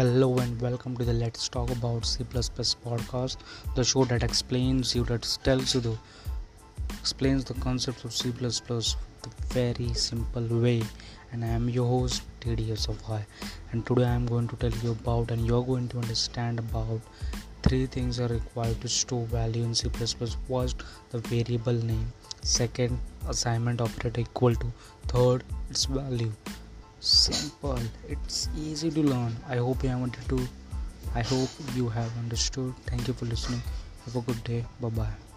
Hello and welcome to the Let's Talk About C++ podcast, the show that explains you, that tells you the explains the concepts of C++ the very simple way. And I am your host TDS of High. And today I am going to tell you about, and you're going to understand about three things are required to store value in C++. First, the variable name. Second, assignment operator equal to. Third, its value simple. It's easy to learn. I hope you wanted to i hope you have understood. Thank you for listening. Have a good day. Bye bye